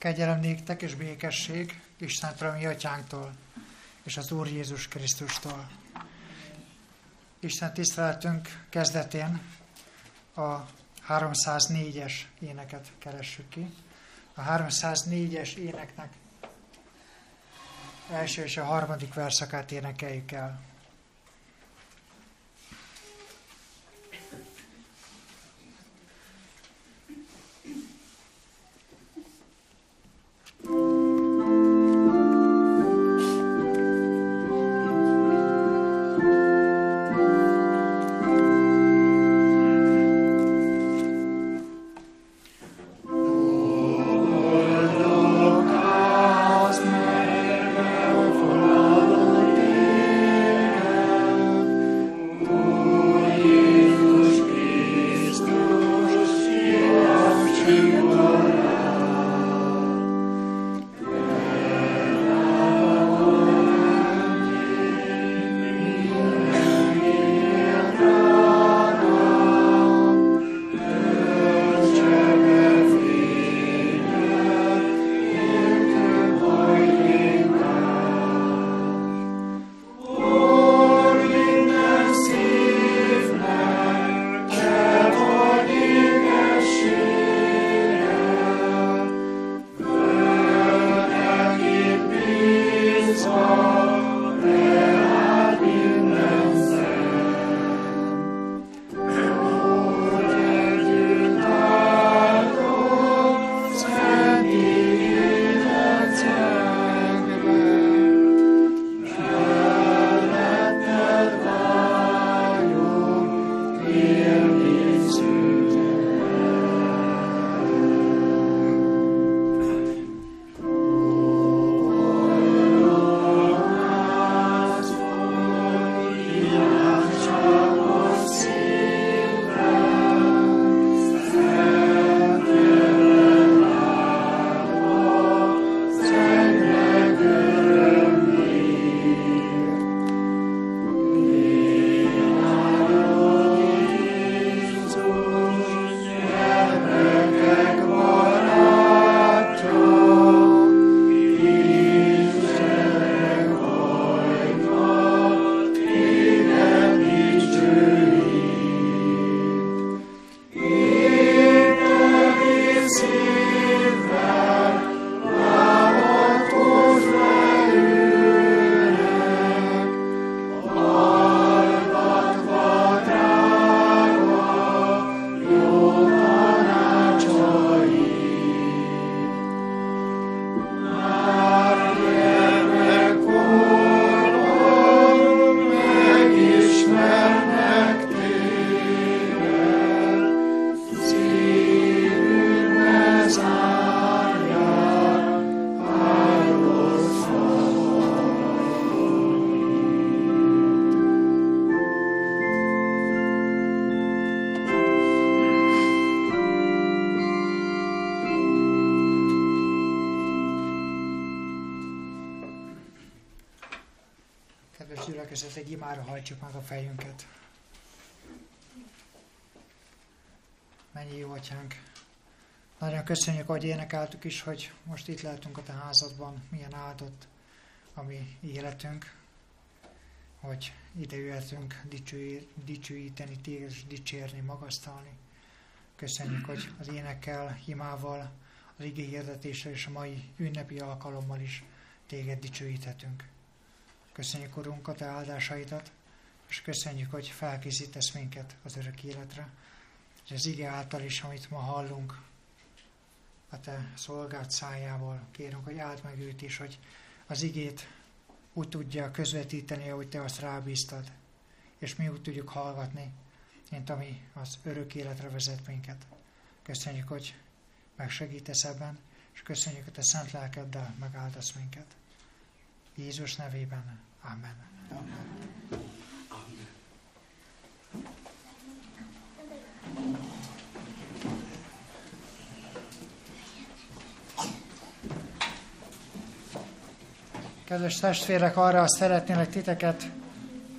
Kegyelem néktek és békesség Istentől, mi atyánktól, és az Úr Jézus Krisztustól. Isten tiszteletünk kezdetén a 304-es éneket keressük ki. A 304-es éneknek első és a harmadik verszakát énekeljük el. A fejünket. Mennyi jó atyánk! Nagyon köszönjük, hogy énekeltük is, hogy most itt lehetünk a te házadban, milyen áldott a mi életünk, hogy ide jöhetünk dicsőíteni téged és dicsérni, magasztalni. Köszönjük, hogy az énekkel, imával, az igé hirdetéssel és a mai ünnepi alkalommal is téged dicsőíthetünk. Köszönjük, Urunk, a te áldásaidat, és köszönjük, hogy felkészítesz minket az örök életre, és az ige által is, amit ma hallunk, a te szolgált szájából, kérünk, hogy áld meg őt is, hogy az igét úgy tudja közvetíteni, ahogy te azt rábíztad, és mi úgy tudjuk hallgatni, mint ami az örök életre vezet minket. Köszönjük, hogy megsegítesz ebben, és köszönjük, hogy te szent lelkeddel megáldasz minket. Jézus nevében. Amen. Amen. Kedves testvérek, arra szeretnélek titeket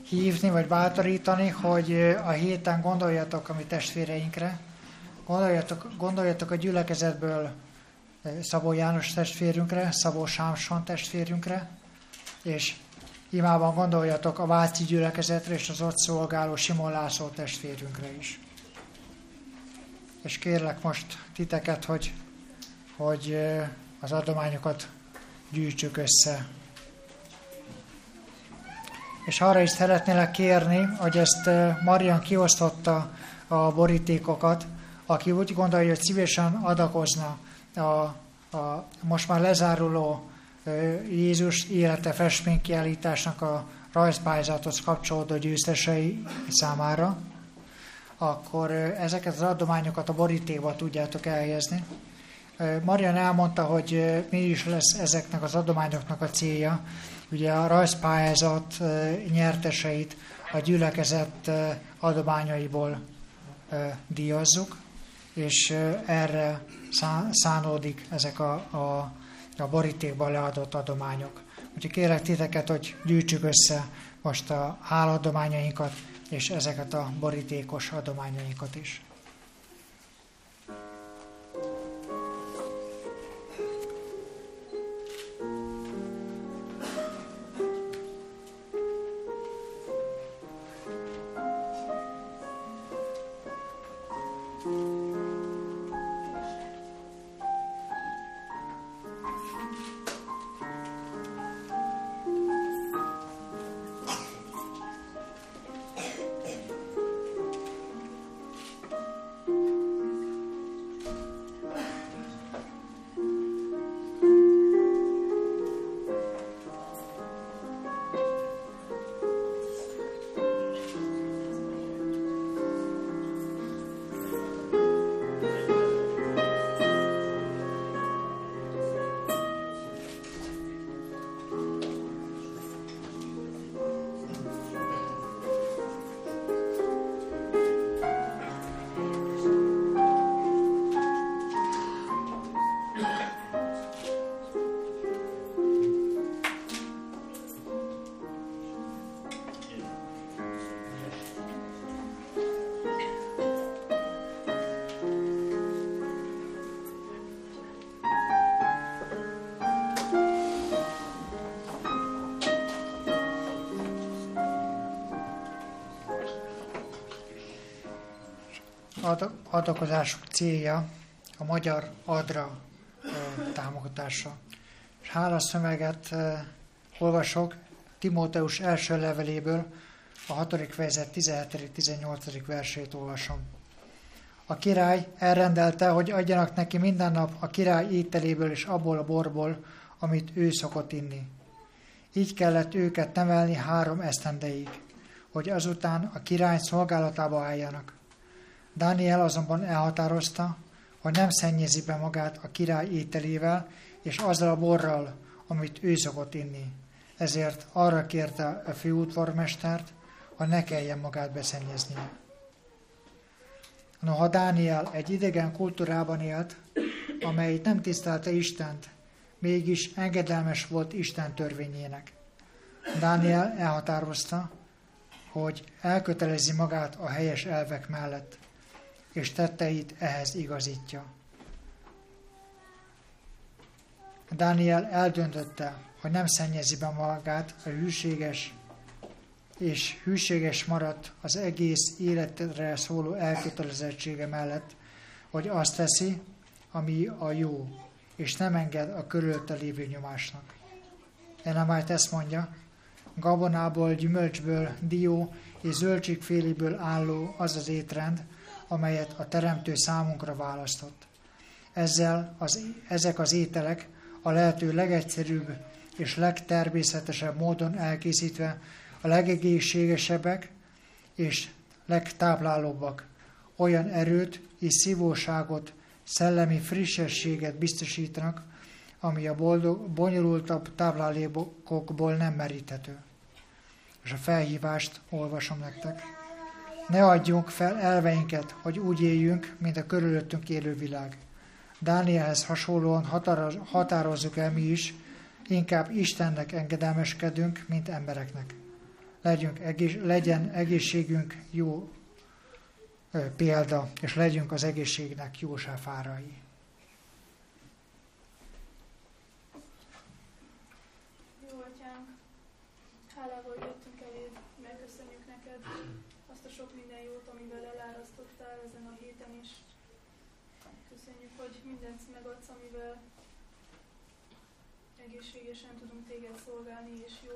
hívni, vagy bátorítani, hogy a héten gondoljatok a mi testvéreinkre, gondoljatok, gondoljatok a gyülekezetből Szabó János testvérünkre, Szabó Sámson testvérünkre, és imában gondoljatok a Váci gyülekezetre és az ott szolgáló Simon László testvérünkre is. És kérlek most titeket, hogy, hogy az adományokat gyűjtsük össze. És arra is szeretnélek kérni, hogy ezt Marian kiosztotta a borítékokat, aki úgy gondolja, hogy szívesen adakozna a, a most már lezáruló Jézus élete festménykiállításnak a rajzpályázathoz kapcsolódó győztesei számára, akkor ezeket az adományokat a borítékba tudjátok elhelyezni. Marian elmondta, hogy mi is lesz ezeknek az adományoknak a célja. Ugye a rajzpályázat nyerteseit a gyülekezet adományaiból díjazzuk, és erre szánódik ezek a, a, a borítékban leadott adományok. Úgyhogy kérlek titeket, hogy gyűjtsük össze most a háladományainkat, és ezeket a borítékos adományainkat is. Adakozások célja a magyar adra támogatása. És hálaszöveget olvasok Timóteus első leveléből, a 6. fejezet 17.-18. versét olvasom. A király elrendelte, hogy adjanak neki minden nap a király ételéből és abból a borból, amit ő szokott inni. Így kellett őket nevelni három esztendeig, hogy azután a király szolgálatába álljanak. Dániel azonban elhatározta, hogy nem szennyezi be magát a király ételével és azzal a borral, amit ő szokott inni. Ezért arra kérte a főútvarmestert, hogy ne kelljen magát beszennyeznie. Noha Dániel egy idegen kultúrában élt, amely nem tisztelte Istent, mégis engedelmes volt Isten törvényének. Dániel elhatározta, hogy elkötelezi magát a helyes elvek mellett és tetteit ehhez igazítja. Dániel eldöntötte, hogy nem szennyezi be magát a hűséges, és hűséges maradt az egész életre szóló elkötelezettsége mellett, hogy azt teszi, ami a jó, és nem enged a körülte lévő nyomásnak. Enemájt ezt mondja, gabonából, gyümölcsből, dió és zöldségféléből álló az az étrend, amelyet a Teremtő számunkra választott. Ezzel az, ezek az ételek a lehető legegyszerűbb és legtermészetesebb módon elkészítve a legegészségesebbek és legtáplálóbbak, olyan erőt és szívóságot, szellemi frissességet biztosítanak, ami a boldog, bonyolultabb táplálékokból nem meríthető. És a felhívást olvasom nektek. Ne adjunk fel elveinket, hogy úgy éljünk, mint a körülöttünk élő világ. Dánielhez hasonlóan határozzuk el mi is, inkább Istennek engedelmeskedünk, mint embereknek. Legyünk egész, legyen egészségünk jó ö, példa, és legyünk az egészségnek jósáfárai. a sok minden jót, amivel elárasztottál ezen a héten is. Köszönjük, hogy mindent megadsz, amivel egészségesen tudunk téged szolgálni, és jó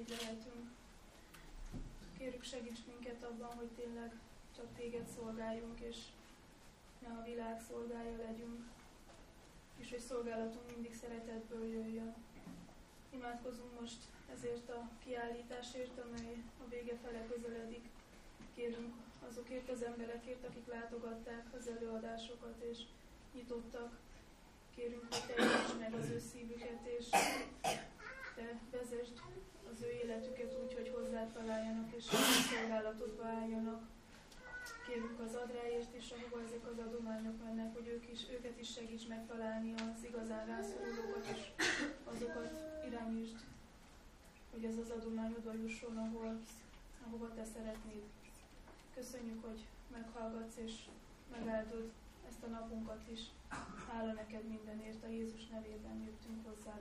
így lehetünk. Kérjük, segíts minket abban, hogy tényleg csak téged szolgáljunk, és ne a világ szolgálja legyünk, és hogy szolgálatunk mindig szeretetből jöjjön. Imádkozunk most ezért a kiállításért, amely a vége fele közeledik. Kérünk azokért az emberekért, akik látogatták az előadásokat és nyitottak. Kérünk, hogy te meg az ő szívüket, és te az ő életüket úgy, hogy hozzá találjanak, és szolgálatodba álljanak. Kérünk az Adráért is, ahova ezek az adományok mennek, hogy ők is, őket is segíts megtalálni az igazán rászorulókat, és azokat irányítsd, hogy ez az adomány oda jusson, ahol, ahova te szeretnéd. Köszönjük, hogy meghallgatsz és megáldod ezt a napunkat is. Hála neked mindenért, a Jézus nevében jöttünk hozzá,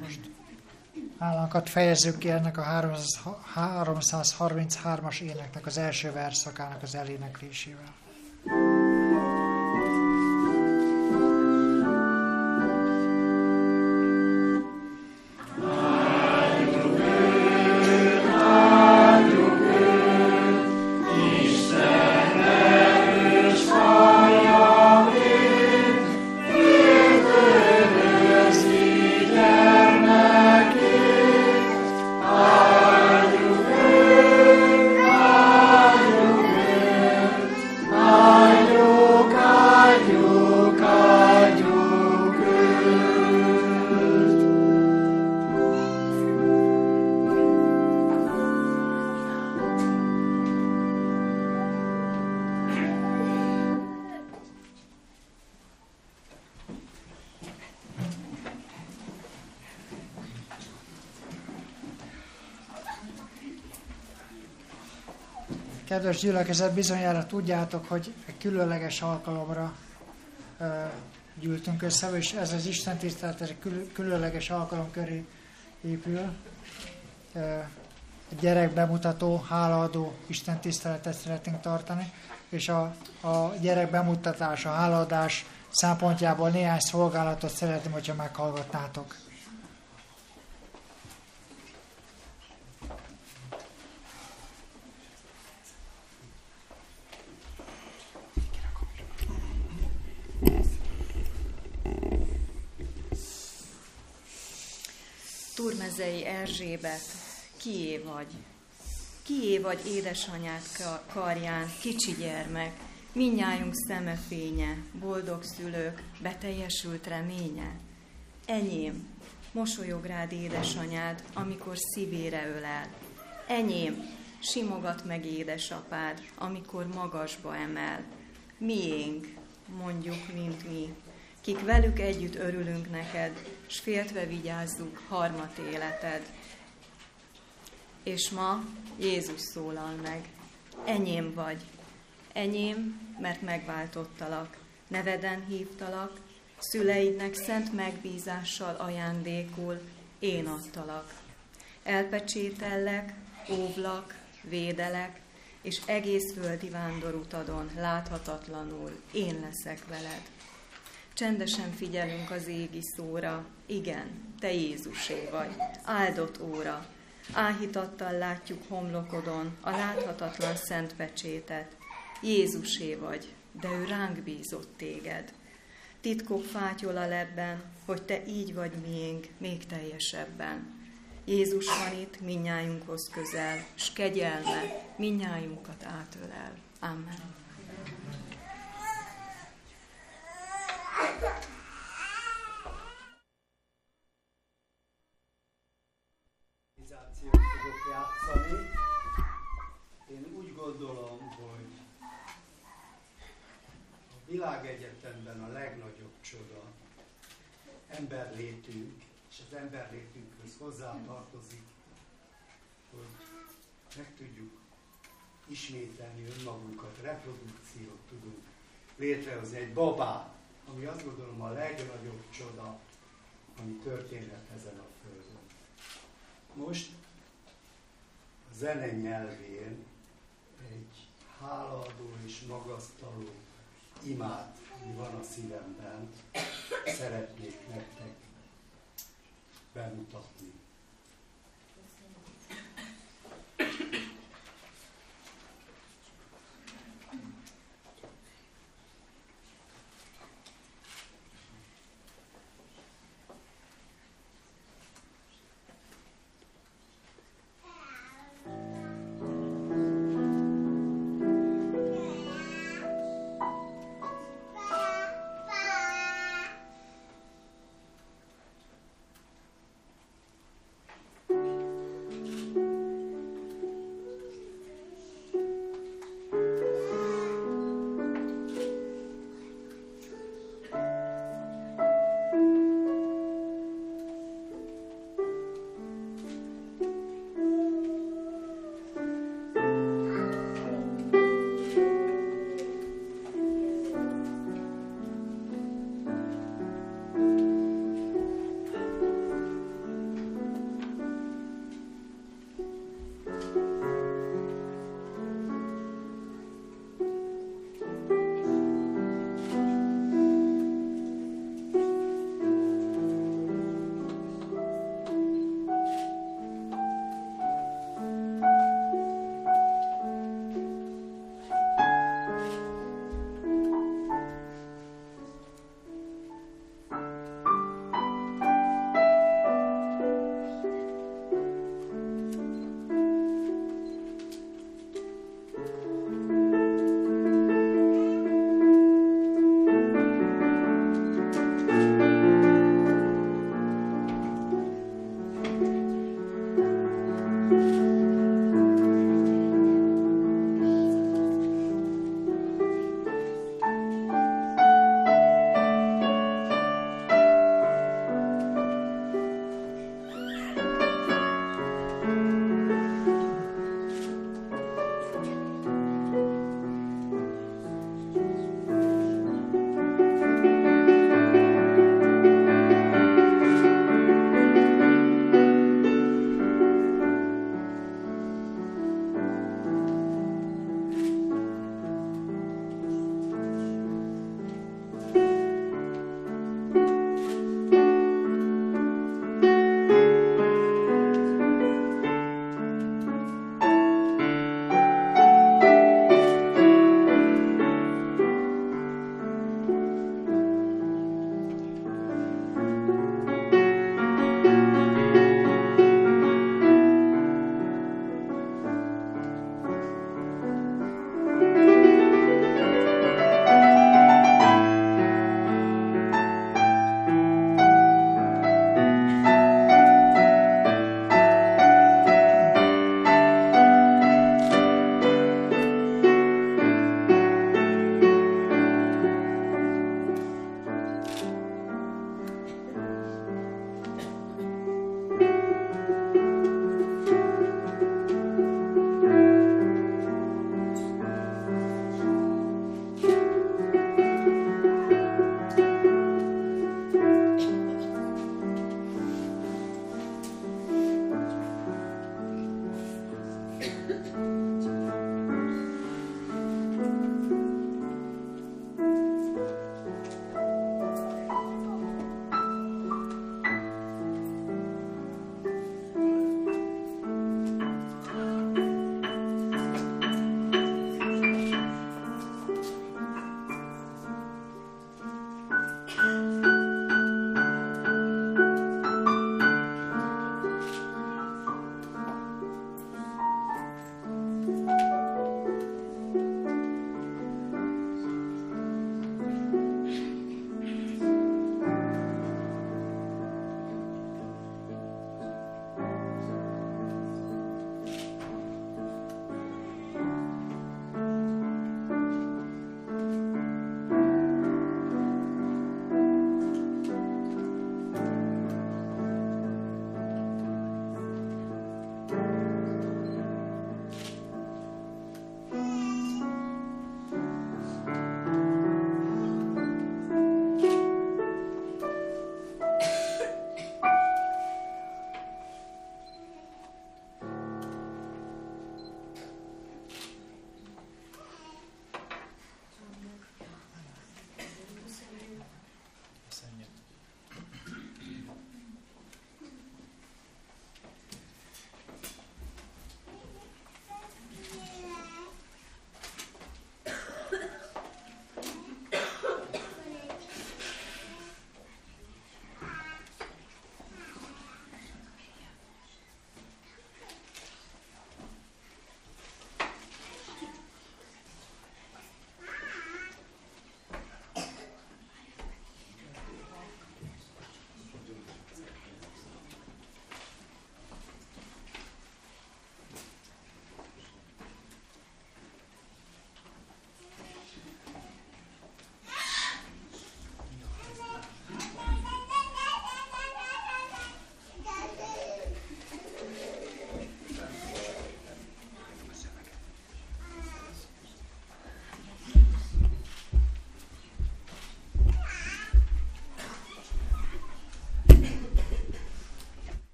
Most hálánkat fejezzük ki ennek a 333-as éneknek az első verszakának az eléneklésével. Kedves gyülekezet, bizonyára tudjátok, hogy egy különleges alkalomra gyűltünk össze, és ez az Isten tisztelet egy különleges alkalom köré épül. Egy gyerek bemutató, hálaadó Isten tiszteletet szeretnénk tartani, és a, a gyerek bemutatása, hálaadás szempontjából néhány szolgálatot szeretném, hogyha meghallgatnátok. Turmezei Erzsébet, kié vagy? Kié vagy édesanyád karján, kicsi gyermek, minnyájunk szemefénye, boldog szülők, beteljesült reménye? Enyém, mosolyog rád édesanyád, amikor szívére ölel. Enyém, simogat meg édesapád, amikor magasba emel. Miénk, mondjuk, mint mi, kik velük együtt örülünk neked, s féltve vigyázzuk harmat életed. És ma Jézus szólal meg. Enyém vagy. Enyém, mert megváltottalak. Neveden hívtalak, szüleidnek szent megbízással ajándékul én adtalak. Elpecsétellek, óvlak, védelek, és egész földi vándorutadon láthatatlanul én leszek veled. Csendesen figyelünk az égi szóra. Igen, te Jézusé vagy, áldott óra. Áhítattal látjuk homlokodon a láthatatlan szent pecsétet. Jézusé vagy, de ő ránk bízott téged. Titkok fátyol a lebben, hogy te így vagy miénk még teljesebben. Jézus van itt minnyájunkhoz közel, s kegyelme minnyájunkat átölel. Amen. Világegyetemben a legnagyobb csoda emberlétünk, és az emberlétünkhöz hozzá tartozik, hogy meg tudjuk ismételni önmagunkat, reprodukciót tudunk létrehozni, egy babát, ami azt gondolom a legnagyobb csoda, ami történhet ezen a földön. Most a zene nyelvén egy hálaadó és magasztaló imát, ami van a szívemben, szeretnék nektek bemutatni.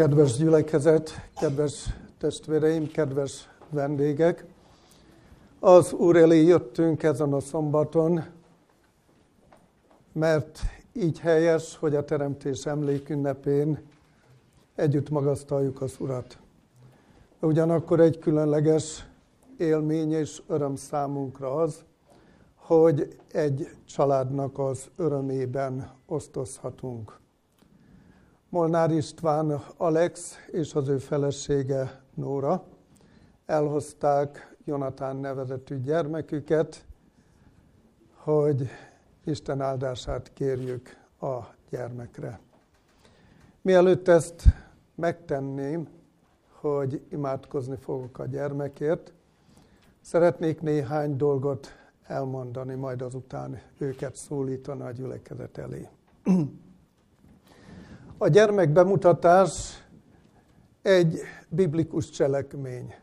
Kedves gyülekezet, kedves testvéreim, kedves vendégek! Az Úr elé jöttünk ezen a szombaton, mert így helyes, hogy a Teremtés emlékünnepén együtt magasztaljuk az Urat. Ugyanakkor egy különleges élmény és öröm számunkra az, hogy egy családnak az örömében osztozhatunk. Molnár István Alex és az ő felesége Nóra elhozták Jonatán nevezetű gyermeküket, hogy Isten áldását kérjük a gyermekre. Mielőtt ezt megtenném, hogy imádkozni fogok a gyermekért, szeretnék néhány dolgot elmondani, majd azután őket szólítani a gyülekezet elé. A gyermekbemutatás egy biblikus cselekmény.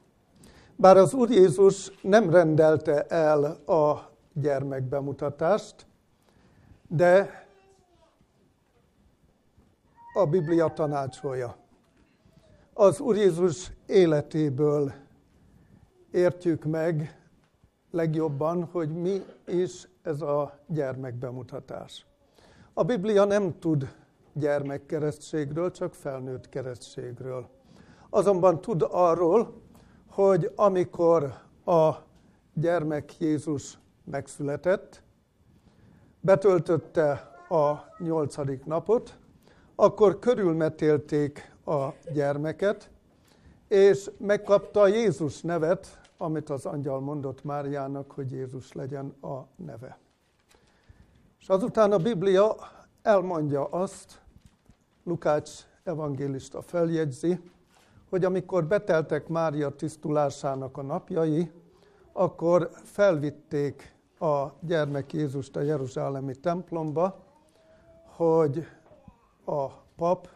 Bár az Úr Jézus nem rendelte el a gyermekbemutatást, de a Biblia tanácsolja. Az Úr Jézus életéből értjük meg legjobban, hogy mi is ez a gyermekbemutatás. A Biblia nem tud gyermekkeresztségről, csak felnőtt keresztségről. Azonban tud arról, hogy amikor a gyermek Jézus megszületett, betöltötte a nyolcadik napot, akkor körülmetélték a gyermeket, és megkapta Jézus nevet, amit az angyal mondott Máriának, hogy Jézus legyen a neve. És azután a Biblia elmondja azt, Lukács evangélista feljegyzi, hogy amikor beteltek Mária tisztulásának a napjai, akkor felvitték a gyermek Jézust a Jeruzsálemi templomba, hogy a pap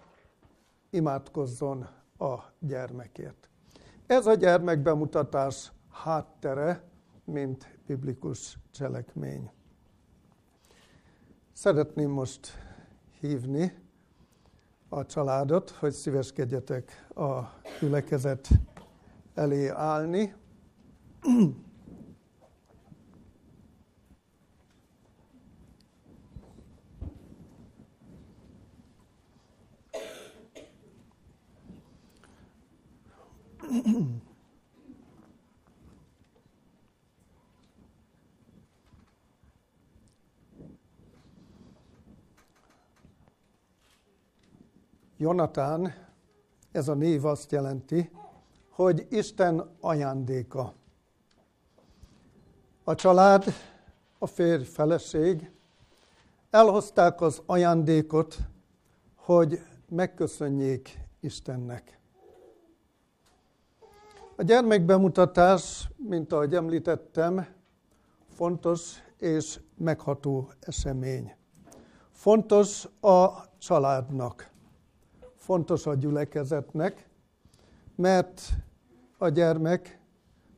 imádkozzon a gyermekért. Ez a gyermekbemutatás háttere, mint biblikus cselekmény. Szeretném most hívni a családot, hogy szíveskedjetek a gyülekezet elé állni. Jonatán, ez a név azt jelenti, hogy Isten ajándéka. A család, a férj, feleség elhozták az ajándékot, hogy megköszönjék Istennek. A gyermekbemutatás, mint ahogy említettem, fontos és megható esemény. Fontos a családnak fontos a gyülekezetnek, mert a gyermek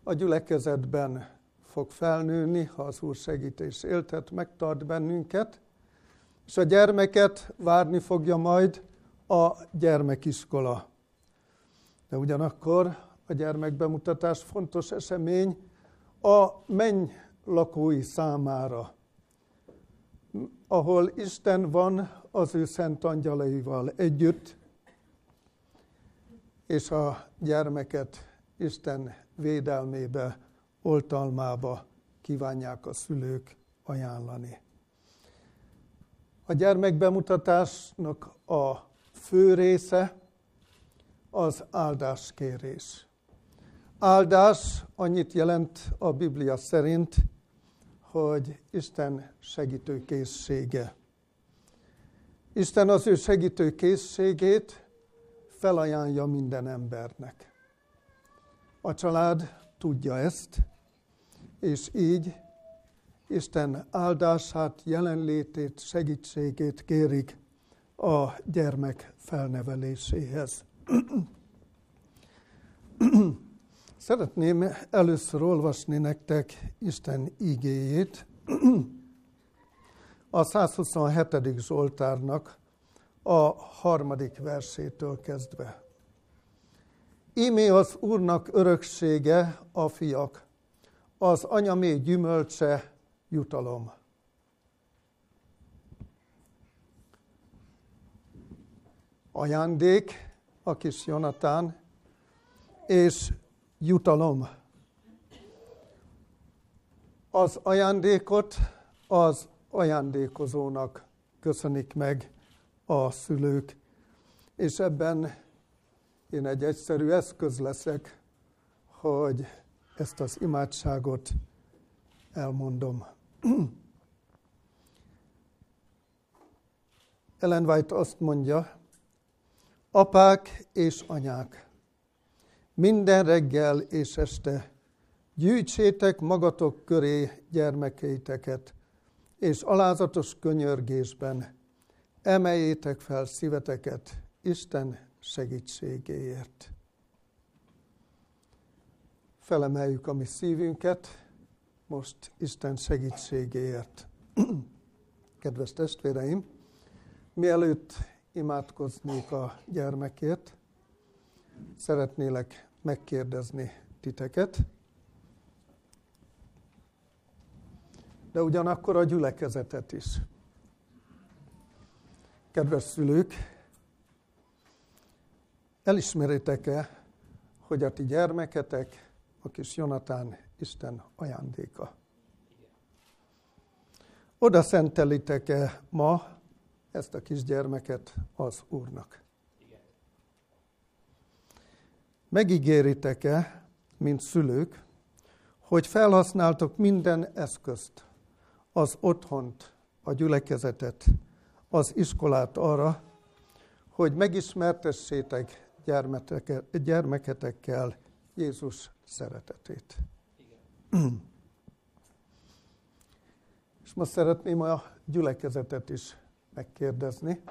a gyülekezetben fog felnőni, ha az Úr segítés éltet, megtart bennünket, és a gyermeket várni fogja majd a gyermekiskola. De ugyanakkor a gyermekbemutatás fontos esemény a menny lakói számára, ahol Isten van az ő szent angyalaival együtt, és a gyermeket Isten védelmébe, oltalmába kívánják a szülők ajánlani. A gyermekbemutatásnak a fő része az áldáskérés. Áldás annyit jelent a Biblia szerint, hogy Isten segítőkészsége. Isten az ő segítőkészségét felajánlja minden embernek. A család tudja ezt, és így Isten áldását, jelenlétét, segítségét kérik a gyermek felneveléséhez. Szeretném először olvasni nektek Isten igéjét. A 127. Zsoltárnak a harmadik versétől kezdve. Ímé az Úrnak öröksége a fiak, az anyamé gyümölcse jutalom. Ajándék, a kis Jonatán, és jutalom. Az ajándékot az ajándékozónak köszönik meg a szülők, és ebben én egy egyszerű eszköz leszek, hogy ezt az imádságot elmondom. Ellen White azt mondja, apák és anyák, minden reggel és este gyűjtsétek magatok köré gyermekeiteket, és alázatos könyörgésben emeljétek fel szíveteket Isten segítségéért. Felemeljük a mi szívünket most Isten segítségéért. Kedves testvéreim, mielőtt imádkoznék a gyermekért, szeretnélek megkérdezni titeket, de ugyanakkor a gyülekezetet is. Kedves szülők, elismeritek-e, hogy a ti gyermeketek, a kis Jonatán Isten ajándéka? Oda szentelitek-e ma ezt a kisgyermeket az Úrnak? Megígéritek-e, mint szülők, hogy felhasználtok minden eszközt, az otthont, a gyülekezetet, az iskolát arra, hogy megismertessétek gyermeketekkel Jézus szeretetét. Igen. És most szeretném a gyülekezetet is megkérdezni.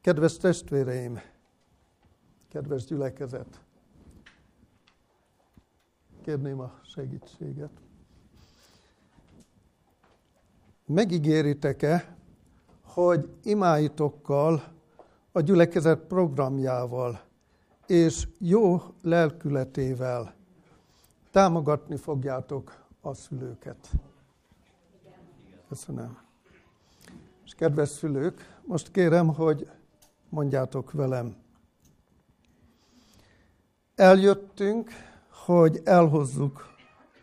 Kedves testvéreim, kedves gyülekezet, kérném a segítséget. Megígéritek-e, hogy imáitokkal, a gyülekezet programjával és jó lelkületével támogatni fogjátok a szülőket. Köszönöm. És kedves szülők, most kérem, hogy mondjátok velem. Eljöttünk, hogy elhozzuk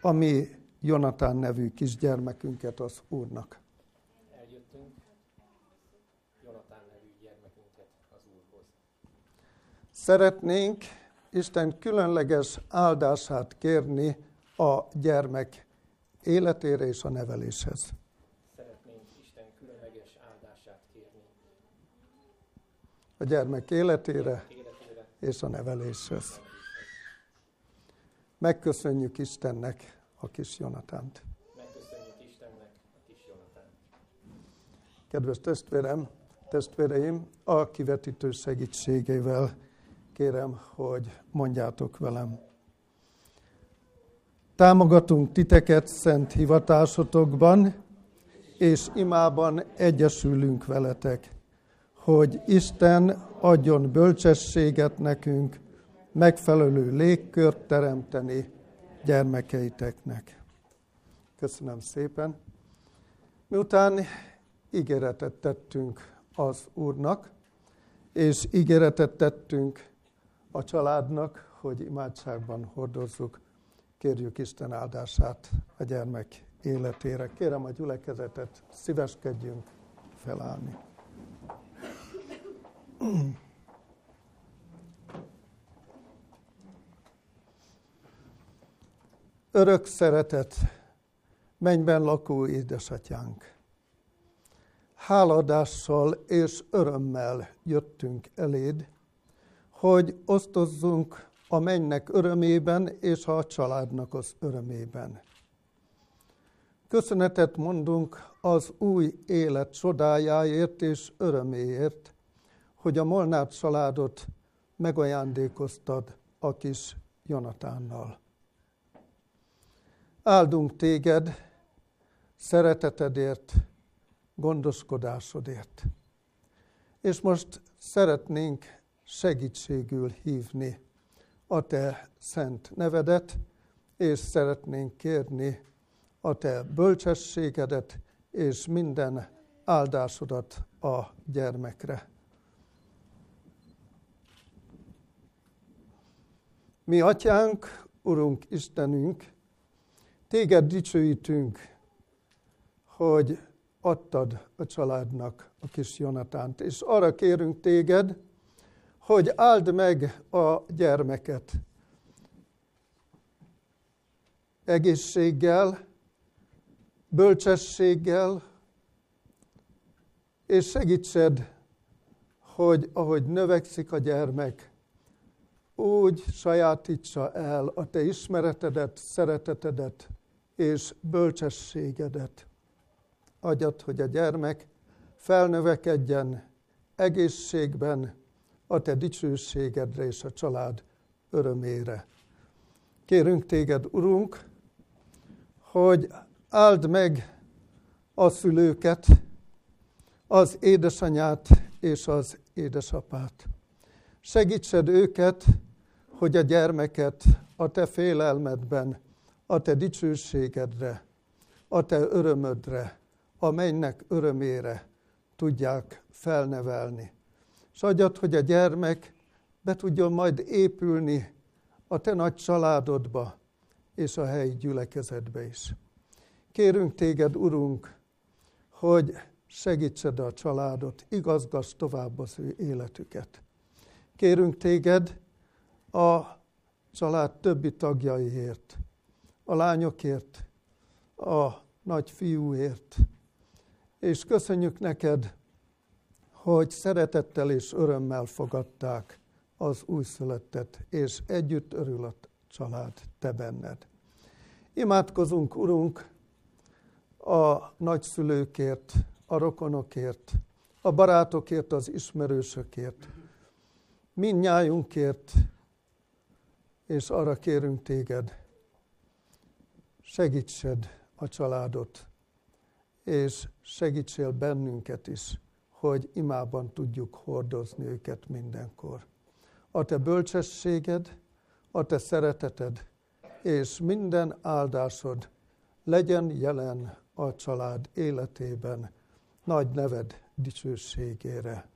a mi Jonatán nevű kisgyermekünket az Úrnak. Eljöttünk Jonatán nevű gyermekünket az Úrhoz. Szeretnénk Isten különleges áldását kérni a gyermek életére és a neveléshez. Szeretnénk Isten különleges áldását kérni A gyermek életére életére és a neveléshez. Megköszönjük Istennek a kis Jonatánt. megköszönjük Istennek a kis Jonatán. Kedves testvérem, testvéreim, a kivetítő segítségével kérem, hogy mondjátok velem. Támogatunk titeket szent hivatásotokban, és imában egyesülünk veletek, hogy Isten adjon bölcsességet nekünk, megfelelő légkört teremteni gyermekeiteknek. Köszönöm szépen. Miután ígéretet tettünk az Úrnak, és ígéretet tettünk a családnak, hogy imádságban hordozzuk, kérjük Isten áldását a gyermek életére. Kérem a gyülekezetet, szíveskedjünk felállni. Örök szeretet, mennyben lakó édesatyánk. Háladással és örömmel jöttünk eléd, hogy osztozzunk a mennynek örömében és a családnak az örömében. Köszönetet mondunk az új élet csodájáért és öröméért, hogy a Molnár családot megajándékoztad a kis Jonatánnal. Áldunk téged szeretetedért, gondoskodásodért. És most szeretnénk segítségül hívni a te szent nevedet, és szeretnénk kérni a te bölcsességedet és minden áldásodat a gyermekre. Mi atyánk, Urunk Istenünk, téged dicsőítünk, hogy adtad a családnak a kis Jonatánt, és arra kérünk téged, hogy áld meg a gyermeket egészséggel, bölcsességgel, és segítsed, hogy ahogy növekszik a gyermek, úgy sajátítsa el a te ismeretedet, szeretetedet és bölcsességedet. Adjad, hogy a gyermek felnövekedjen egészségben a te dicsőségedre és a család örömére. Kérünk téged, Urunk, hogy áld meg a szülőket, az édesanyát és az édesapát. Segítsed őket, hogy a gyermeket a te félelmedben, a te dicsőségedre, a te örömödre, a mennek örömére tudják felnevelni. És adjad, hogy a gyermek be tudjon majd épülni a te nagy családodba és a helyi gyülekezetbe is. Kérünk téged, Urunk, hogy segítsed a családot, igazgass tovább az ő életüket. Kérünk téged a család többi tagjaiért, a lányokért, a nagy fiúért, és köszönjük neked, hogy szeretettel és örömmel fogadták az újszülöttet, és együtt örül a család te benned. Imádkozunk, Urunk, a nagyszülőkért, a rokonokért, a barátokért, az ismerősökért, mindnyájunkért, és arra kérünk téged, segítsed a családot, és segítsél bennünket is, hogy imában tudjuk hordozni őket mindenkor. A te bölcsességed, a te szereteted és minden áldásod legyen jelen a család életében, nagy neved dicsőségére.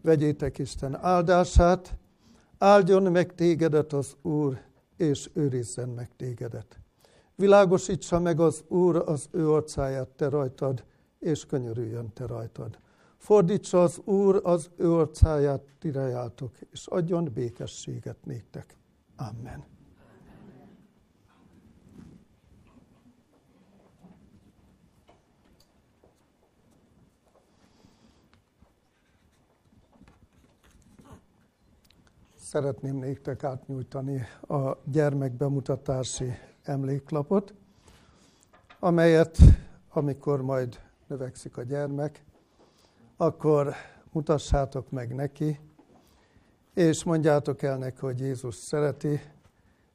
Vegyétek Isten áldását, áldjon meg tégedet az Úr, és őrizzen meg tégedet. Világosítsa meg az Úr az ő arcáját te rajtad, és könyörüljön te rajtad. Fordítsa az Úr az ő arcáját, tirejátok, és adjon békességet néktek. Amen. Szeretném néktek átnyújtani a gyermekbemutatási emléklapot, amelyet, amikor majd növekszik a gyermek, akkor mutassátok meg neki, és mondjátok el neki, hogy Jézus szereti,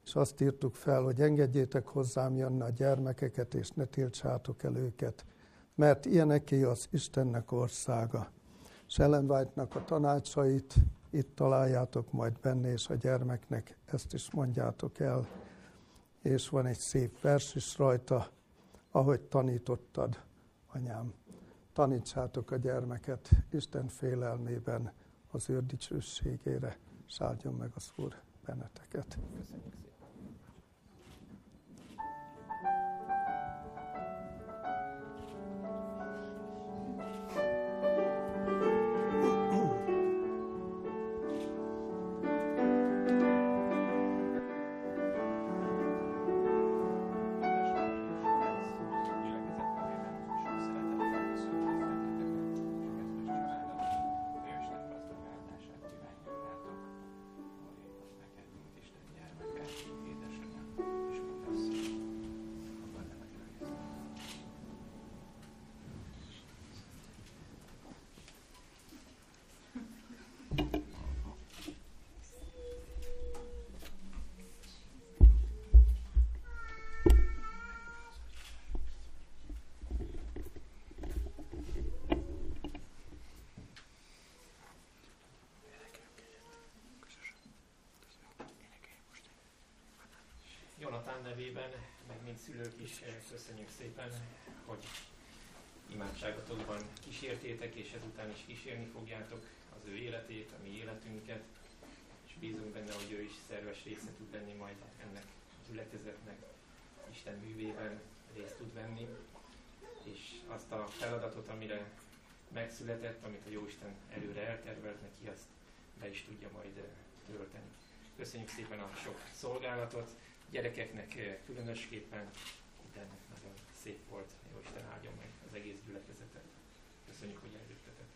és azt írtuk fel, hogy engedjétek hozzám jönni a gyermekeket, és ne tiltsátok el őket, mert ilyeneké az Istennek országa. És Ellen a tanácsait itt találjátok majd benne, és a gyermeknek ezt is mondjátok el. És van egy szép vers is rajta, ahogy tanítottad, anyám. Tanítsátok a gyermeket Isten félelmében az ő dicsőségére. Sáldjon meg az Úr benneteket. Köszönjük nevében, meg mint szülők is eh, köszönjük szépen, hogy imádságotokban kísértétek, és ezután is kísérni fogjátok az ő életét, a mi életünket, és bízunk benne, hogy ő is szerves része tud lenni majd ennek a gyülekezetnek, Isten művében részt tud venni, és azt a feladatot, amire megszületett, amit a Jóisten előre eltervelt neki, azt be is tudja majd eh, tölteni. Köszönjük szépen a sok szolgálatot, gyerekeknek eh, különösképpen, de nagyon szép volt, jó Isten áldjon meg az egész gyülekezetet. Köszönjük, hogy eljöttetek.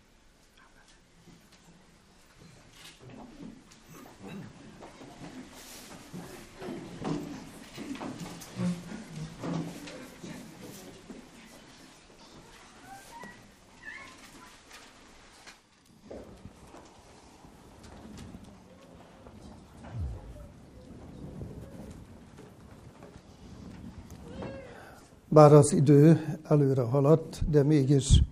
Bár az idő előre haladt, de mégis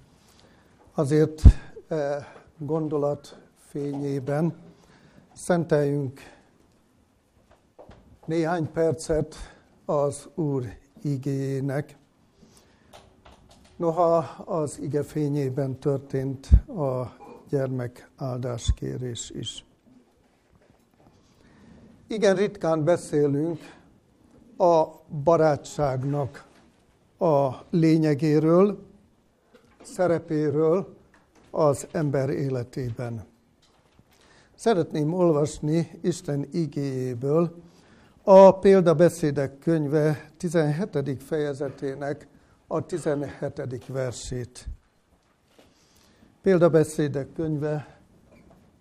azért eh, gondolat fényében szenteljünk néhány percet az Úr igéjének. Noha az ige fényében történt a gyermek áldáskérés is. Igen ritkán beszélünk a barátságnak a lényegéről, szerepéről az ember életében. Szeretném olvasni Isten igéjéből a példabeszédek könyve 17. fejezetének a 17. versét. Példabeszédek könyve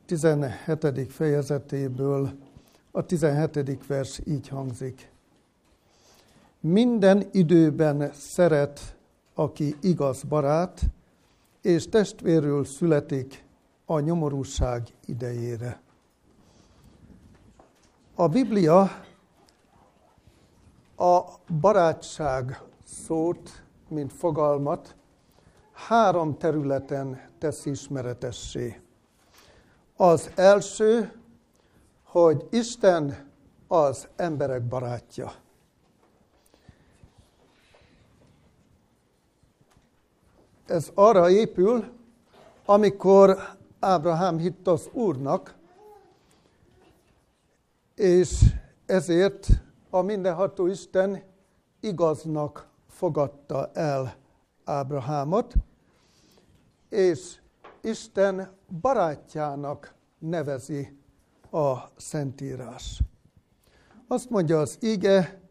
17. fejezetéből a 17. vers így hangzik. Minden időben szeret, aki igaz barát, és testvérül születik a nyomorúság idejére. A Biblia a barátság szót, mint fogalmat, három területen tesz ismeretessé. Az első, hogy Isten az emberek barátja. Ez arra épül, amikor Ábrahám hitt az Úrnak, és ezért a mindenható Isten igaznak fogadta el Ábrahámot, és Isten barátjának nevezi a Szentírás. Azt mondja az ige,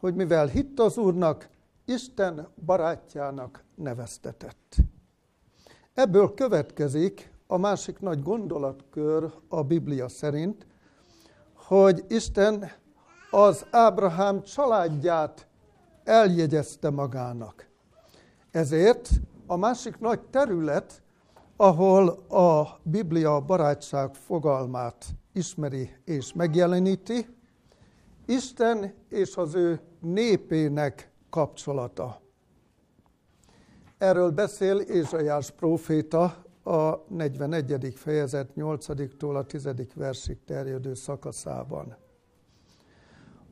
hogy mivel hitt az Úrnak, Isten barátjának neveztetett. Ebből következik a másik nagy gondolatkör a Biblia szerint, hogy Isten az Ábrahám családját eljegyezte magának. Ezért a másik nagy terület, ahol a Biblia barátság fogalmát ismeri és megjeleníti, Isten és az ő népének kapcsolata. Erről beszél Ézsajás próféta a 41. fejezet 8-tól a 10. versig terjedő szakaszában.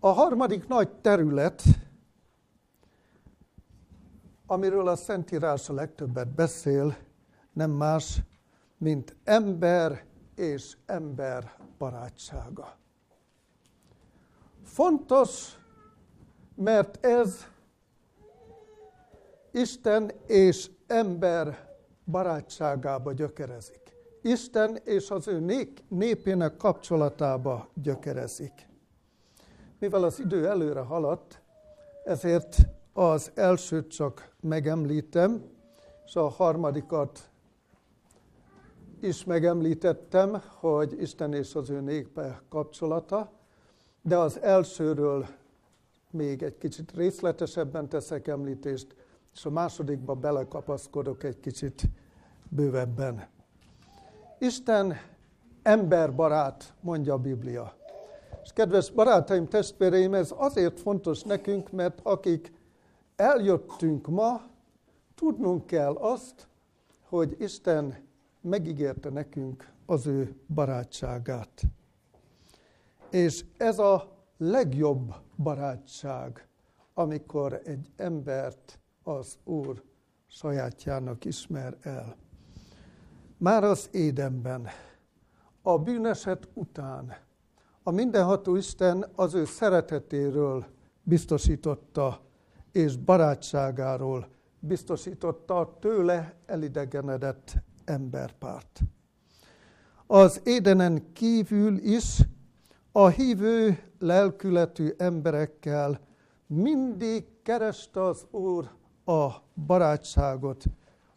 A harmadik nagy terület, amiről a Szentírás a legtöbbet beszél, nem más, mint ember és ember barátsága. Fontos, mert ez Isten és ember barátságába gyökerezik. Isten és az ő népének kapcsolatába gyökerezik. Mivel az idő előre haladt, ezért az elsőt csak megemlítem, és a harmadikat is megemlítettem, hogy Isten és az ő népe kapcsolata, de az elsőről még egy kicsit részletesebben teszek említést, és a másodikba belekapaszkodok egy kicsit bővebben. Isten emberbarát, mondja a Biblia. És kedves barátaim, testvéreim, ez azért fontos nekünk, mert akik eljöttünk ma, tudnunk kell azt, hogy Isten megígérte nekünk az ő barátságát. És ez a legjobb barátság, amikor egy embert az Úr sajátjának ismer el. Már az édenben, a bűneset után, a mindenható Isten az ő szeretetéről biztosította, és barátságáról biztosította tőle elidegenedett emberpárt. Az édenen kívül is a hívő lelkületű emberekkel mindig kereste az Úr a barátságot,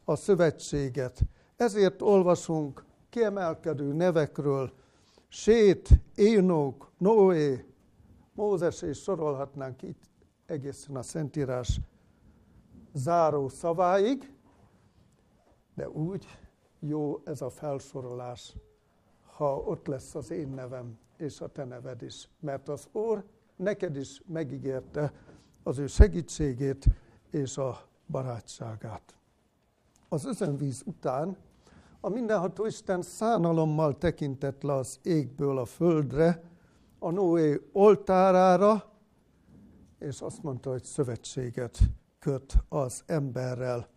a szövetséget. Ezért olvasunk kiemelkedő nevekről, Sét, Énok, Noé, Mózes, és sorolhatnánk itt egészen a Szentírás záró szaváig, de úgy jó ez a felsorolás, ha ott lesz az én nevem és a te neved is. Mert az Úr neked is megígérte az ő segítségét és a barátságát. Az özönvíz után a mindenható Isten szánalommal tekintett le az égből a földre, a Noé oltárára, és azt mondta, hogy szövetséget köt az emberrel.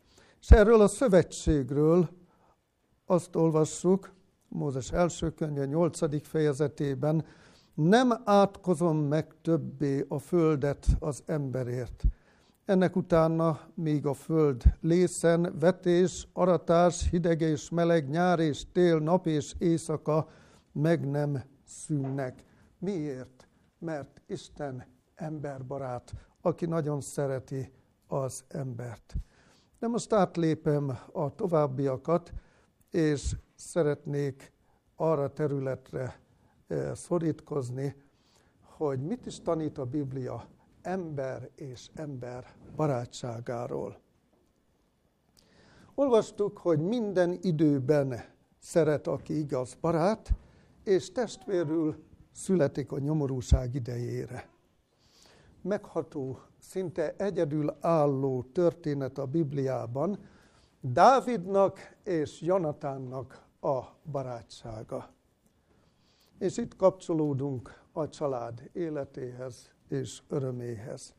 És erről a szövetségről azt olvassuk, Mózes első könyve 8. fejezetében, nem átkozom meg többé a földet az emberért. Ennek utána még a föld lészen, vetés, aratás, hideg és meleg, nyár és tél, nap és éjszaka meg nem szűnnek. Miért? Mert Isten emberbarát, aki nagyon szereti az embert. De most átlépem a továbbiakat, és szeretnék arra területre eh, szorítkozni, hogy mit is tanít a Biblia ember és ember barátságáról. Olvastuk, hogy minden időben szeret, aki igaz barát, és testvérül születik a nyomorúság idejére. Megható, szinte egyedül álló történet a Bibliában, Dávidnak és Jonatánnak a barátsága. És itt kapcsolódunk a család életéhez és öröméhez.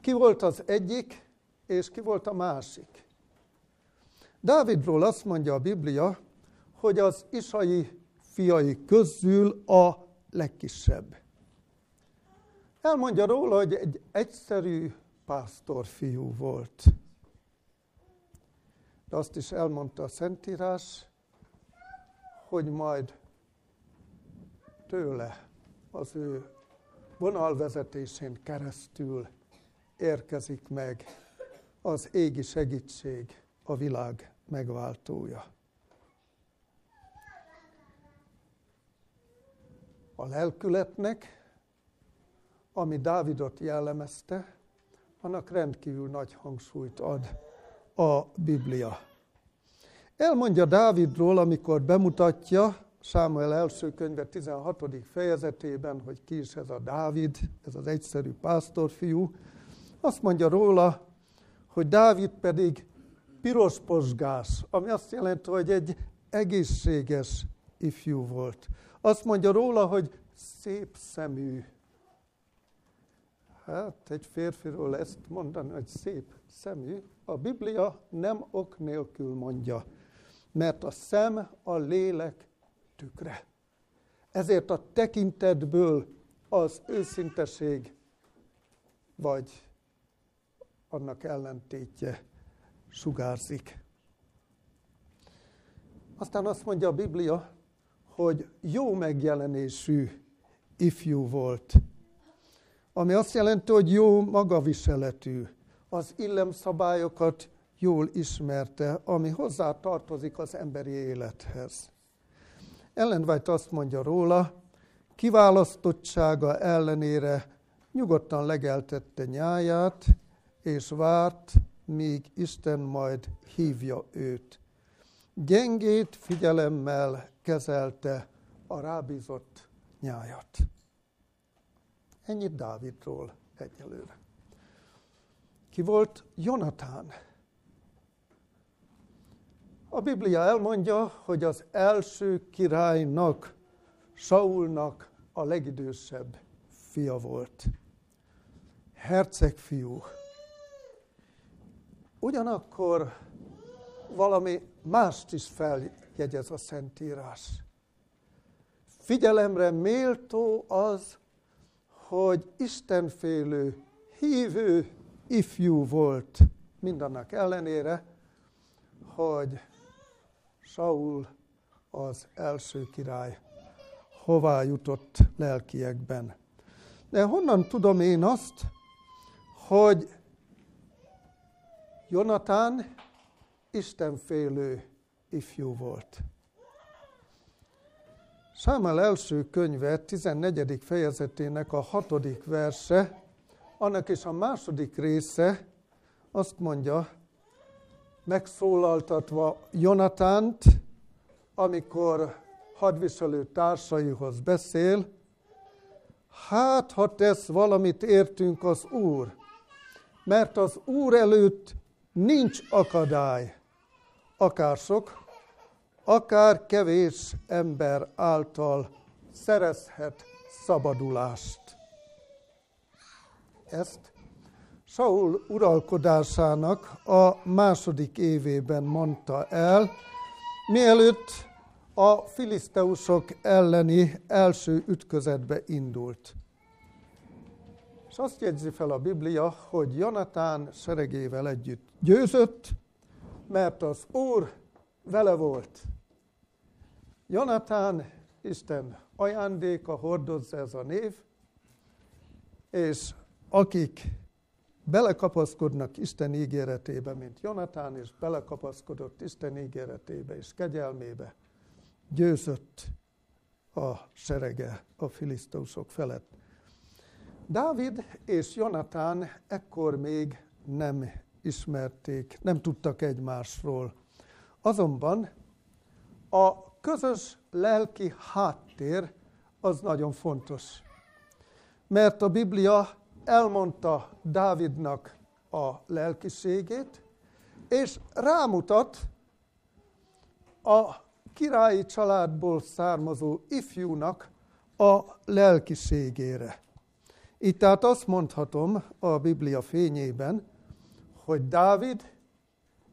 Ki volt az egyik, és ki volt a másik? Dávidról azt mondja a Biblia, hogy az isai fiai közül a legkisebb. Elmondja róla, hogy egy egyszerű pásztorfiú volt. De azt is elmondta a Szentírás, hogy majd tőle, az ő vonalvezetésén keresztül érkezik meg az égi segítség, a világ megváltója. A lelkületnek, ami Dávidot jellemezte, annak rendkívül nagy hangsúlyt ad a Biblia. Elmondja Dávidról, amikor bemutatja Sámuel első könyve 16. fejezetében, hogy ki is ez a Dávid, ez az egyszerű pásztorfiú, azt mondja róla, hogy Dávid pedig piros posgás, ami azt jelenti, hogy egy egészséges ifjú volt. Azt mondja róla, hogy szép szemű. Hát egy férfiról ezt mondani, hogy szép szemű, a Biblia nem ok nélkül mondja, mert a szem a lélek tükre. Ezért a tekintetből az őszinteség, vagy annak ellentétje sugárzik. Aztán azt mondja a Biblia, hogy jó megjelenésű ifjú volt, ami azt jelenti, hogy jó magaviseletű, az illemszabályokat jól ismerte, ami hozzá tartozik az emberi élethez. Ellen White azt mondja róla, kiválasztottsága ellenére nyugodtan legeltette nyáját, és várt, míg Isten majd hívja őt. Gyengét figyelemmel kezelte a rábízott nyájat. Ennyit Dávidról egyelőre. Ki volt Jonatán? A Biblia elmondja, hogy az első királynak, Saulnak a legidősebb fia volt. Hercegfiú. Ugyanakkor valami mást is feljegyez a Szentírás. Figyelemre méltó az, hogy Istenfélő, hívő ifjú volt mindannak ellenére, hogy Saul az első király hová jutott lelkiekben. De honnan tudom én azt, hogy Jonatán istenfélő ifjú volt. Sámál első könyve 14. fejezetének a hatodik verse, annak is a második része azt mondja, megszólaltatva Jonatánt, amikor hadviselő társaihoz beszél, hát ha tesz valamit értünk az Úr, mert az Úr előtt nincs akadály, akár sok, akár kevés ember által szerezhet szabadulást. Ezt Saul uralkodásának a második évében mondta el, mielőtt a filiszteusok elleni első ütközetbe indult. És azt jegyzi fel a Biblia, hogy Jonatán seregével együtt győzött, mert az Úr vele volt. Jonatán Isten ajándéka, hordozza ez a név, és akik belekapaszkodnak Isten ígéretébe, mint Jonatán, és belekapaszkodott Isten ígéretébe és kegyelmébe, győzött a serege a filisztusok felett. Dávid és Jonatán ekkor még nem ismerték, nem tudtak egymásról. Azonban a közös lelki háttér az nagyon fontos. Mert a Biblia elmondta Dávidnak a lelkiségét, és rámutat a királyi családból származó ifjúnak a lelkiségére. Így tehát azt mondhatom a Biblia fényében, hogy Dávid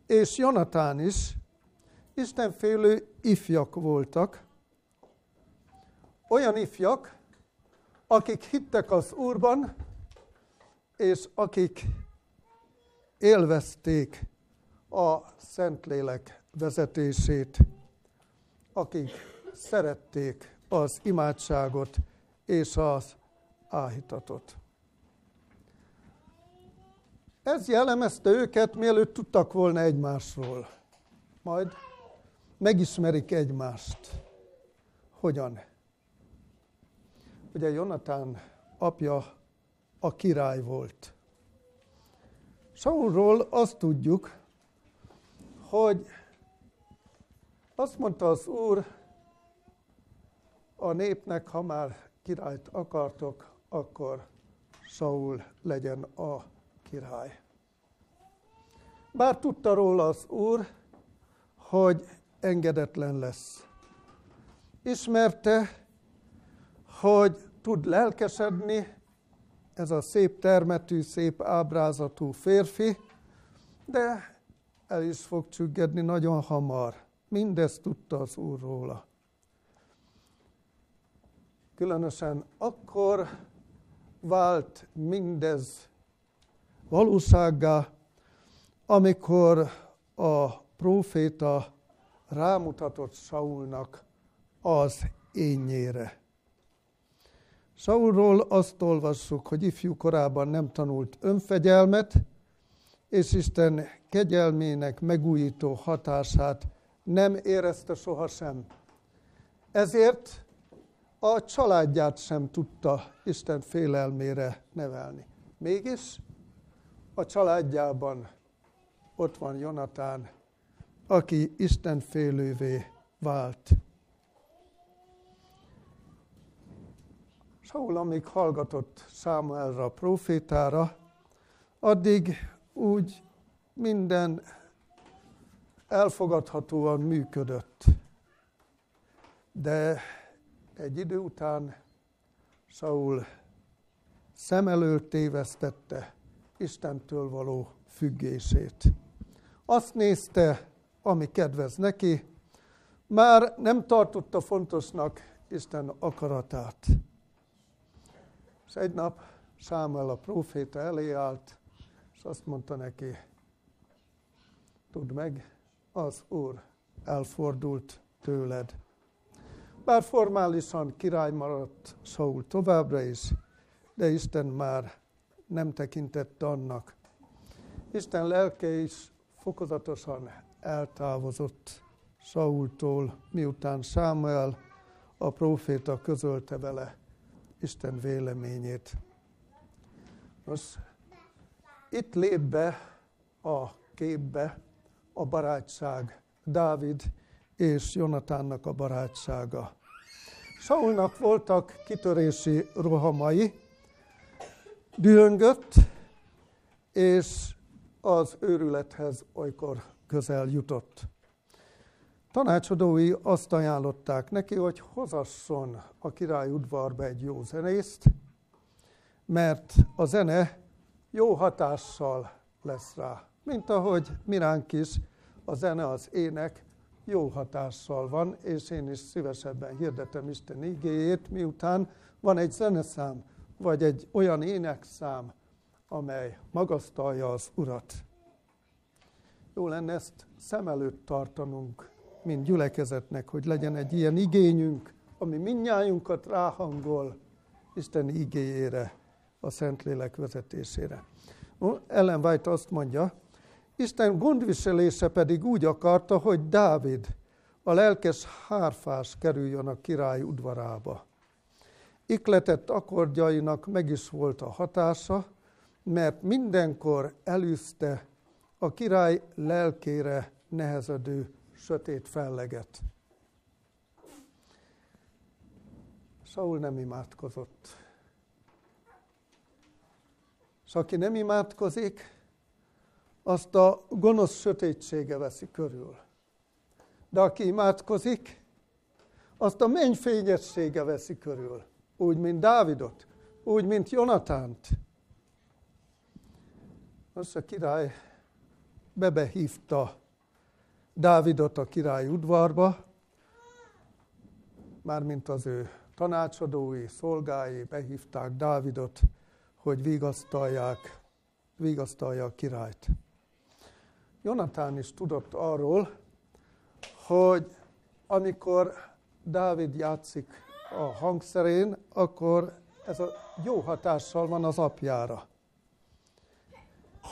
és Jonatán is istenfélő ifjak voltak, olyan ifjak, akik hittek az Úrban, és akik élvezték a Szentlélek vezetését, akik szerették az imádságot és az áhítatot. Ez jellemezte őket, mielőtt tudtak volna egymásról. Majd megismerik egymást. Hogyan? Ugye Jonatán apja a király volt. Saulról azt tudjuk, hogy azt mondta az Úr a népnek, ha már királyt akartok, akkor Saul legyen a király. Bár tudta róla az Úr, hogy engedetlen lesz. Ismerte, hogy tud lelkesedni ez a szép termetű, szép ábrázatú férfi, de el is fog csüggedni nagyon hamar. Mindezt tudta az Úr róla. Különösen akkor vált mindez valósággá, amikor a próféta rámutatott Saulnak az énnyére. Saulról azt olvassuk, hogy ifjú korában nem tanult önfegyelmet, és Isten kegyelmének megújító hatását nem érezte sohasem. Ezért a családját sem tudta Isten félelmére nevelni. Mégis a családjában ott van Jonatán, aki Isten félővé vált. Saul, amíg hallgatott Sámuelra a profétára, addig úgy minden elfogadhatóan működött. De egy idő után Saul szem előtt tévesztette Istentől való függését. Azt nézte, ami kedvez neki, már nem tartotta fontosnak Isten akaratát. És egy nap Sámuel a próféta elé állt, és azt mondta neki, tudd meg, az Úr elfordult tőled. Bár formálisan király maradt Saul továbbra is, de Isten már nem tekintett annak. Isten lelke is fokozatosan eltávozott Saultól, miután Sámuel a próféta közölte vele Isten véleményét. Nos, itt lép be a képbe a barátság, Dávid és Jonatánnak a barátsága. Saulnak voltak kitörési rohamai, dühöngött, és az őrülethez olykor közel jutott. Tanácsadói azt ajánlották neki, hogy hozasson a király udvarba egy jó zenészt, mert a zene jó hatással lesz rá. Mint ahogy miránk is, a zene, az ének jó hatással van, és én is szívesebben hirdetem Isten igéjét, miután van egy zeneszám, vagy egy olyan énekszám, amely magasztalja az Urat. Jó lenne ezt szem előtt tartanunk, mint gyülekezetnek, hogy legyen egy ilyen igényünk, ami mindnyájunkat ráhangol Isten igéjére, a Szentlélek vezetésére. Ellen White azt mondja, Isten gondviselése pedig úgy akarta, hogy Dávid, a lelkes hárfás kerüljön a király udvarába. Ikletett akkordjainak meg is volt a hatása, mert mindenkor elűzte a király lelkére nehezedő sötét felleget. Saul nem imádkozott. És aki nem imádkozik, azt a gonosz sötétsége veszi körül. De aki imádkozik, azt a mennyfényessége veszi körül. Úgy, mint Dávidot, úgy, mint Jonatánt. Most a király bebehívta Dávidot a király udvarba, mármint az ő tanácsadói, szolgái behívták Dávidot, hogy vigasztalják, vigasztalja a királyt. Jonatán is tudott arról, hogy amikor Dávid játszik a hangszerén, akkor ez a jó hatással van az apjára.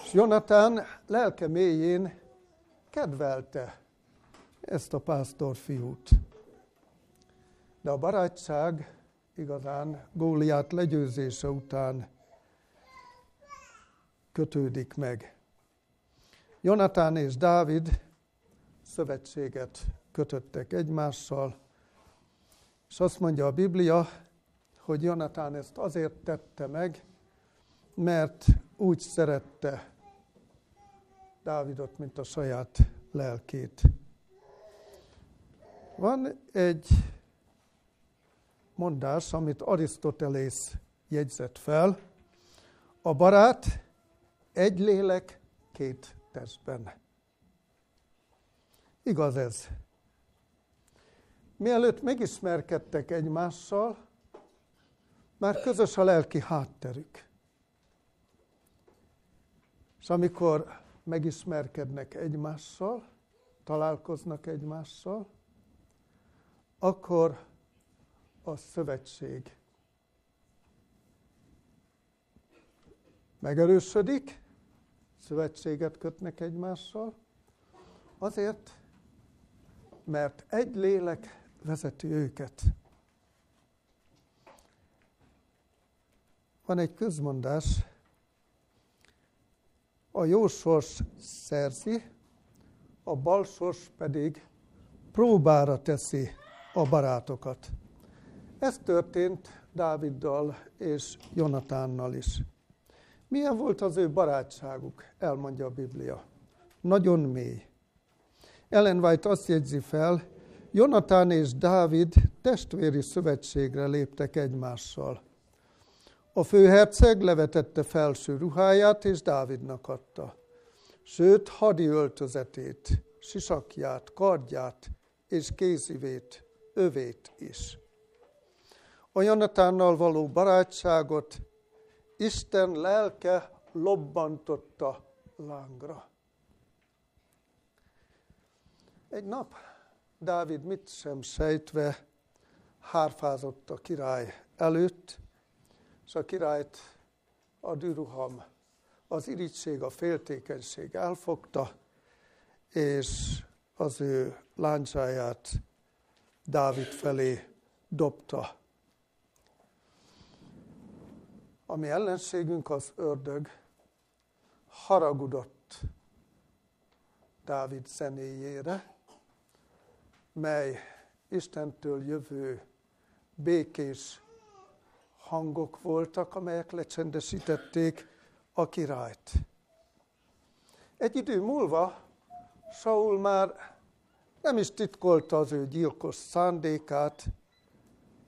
És Jonatán lelke mélyén kedvelte ezt a pásztor fiút. De a barátság igazán Góliát legyőzése után kötődik meg. Jonatán és Dávid szövetséget kötöttek egymással, és azt mondja a Biblia, hogy Jonatán ezt azért tette meg, mert úgy szerette Dávidot, mint a saját lelkét. Van egy mondás, amit Arisztotelész jegyzett fel. A barát egy lélek, két testben. Igaz ez. Mielőtt megismerkedtek egymással, már közös a lelki hátterük. És amikor megismerkednek egymással, találkoznak egymással, akkor a szövetség megerősödik, szövetséget kötnek egymással, azért, mert egy lélek vezeti őket. Van egy közmondás, a jó sors szerzi, a bal sors pedig próbára teszi a barátokat. Ez történt Dáviddal és Jonatánnal is. Milyen volt az ő barátságuk, elmondja a Biblia. Nagyon mély. Ellen White azt jegyzi fel, Jonatán és Dávid testvéri szövetségre léptek egymással. A főherceg levetette felső ruháját, és Dávidnak adta. Sőt, hadi öltözetét, sisakját, kardját és kézivét, övét is. A Jonatánnal való barátságot Isten lelke lobbantotta lángra. Egy nap Dávid mit sem sejtve hárfázott a király előtt, és a királyt a dűruham, az irigység, a féltékenység elfogta, és az ő láncsáját Dávid felé dobta. A mi ellenségünk az ördög haragudott Dávid zenéjére, mely Istentől jövő békés hangok voltak, amelyek lecsendesítették a királyt. Egy idő múlva Saul már nem is titkolta az ő gyilkos szándékát,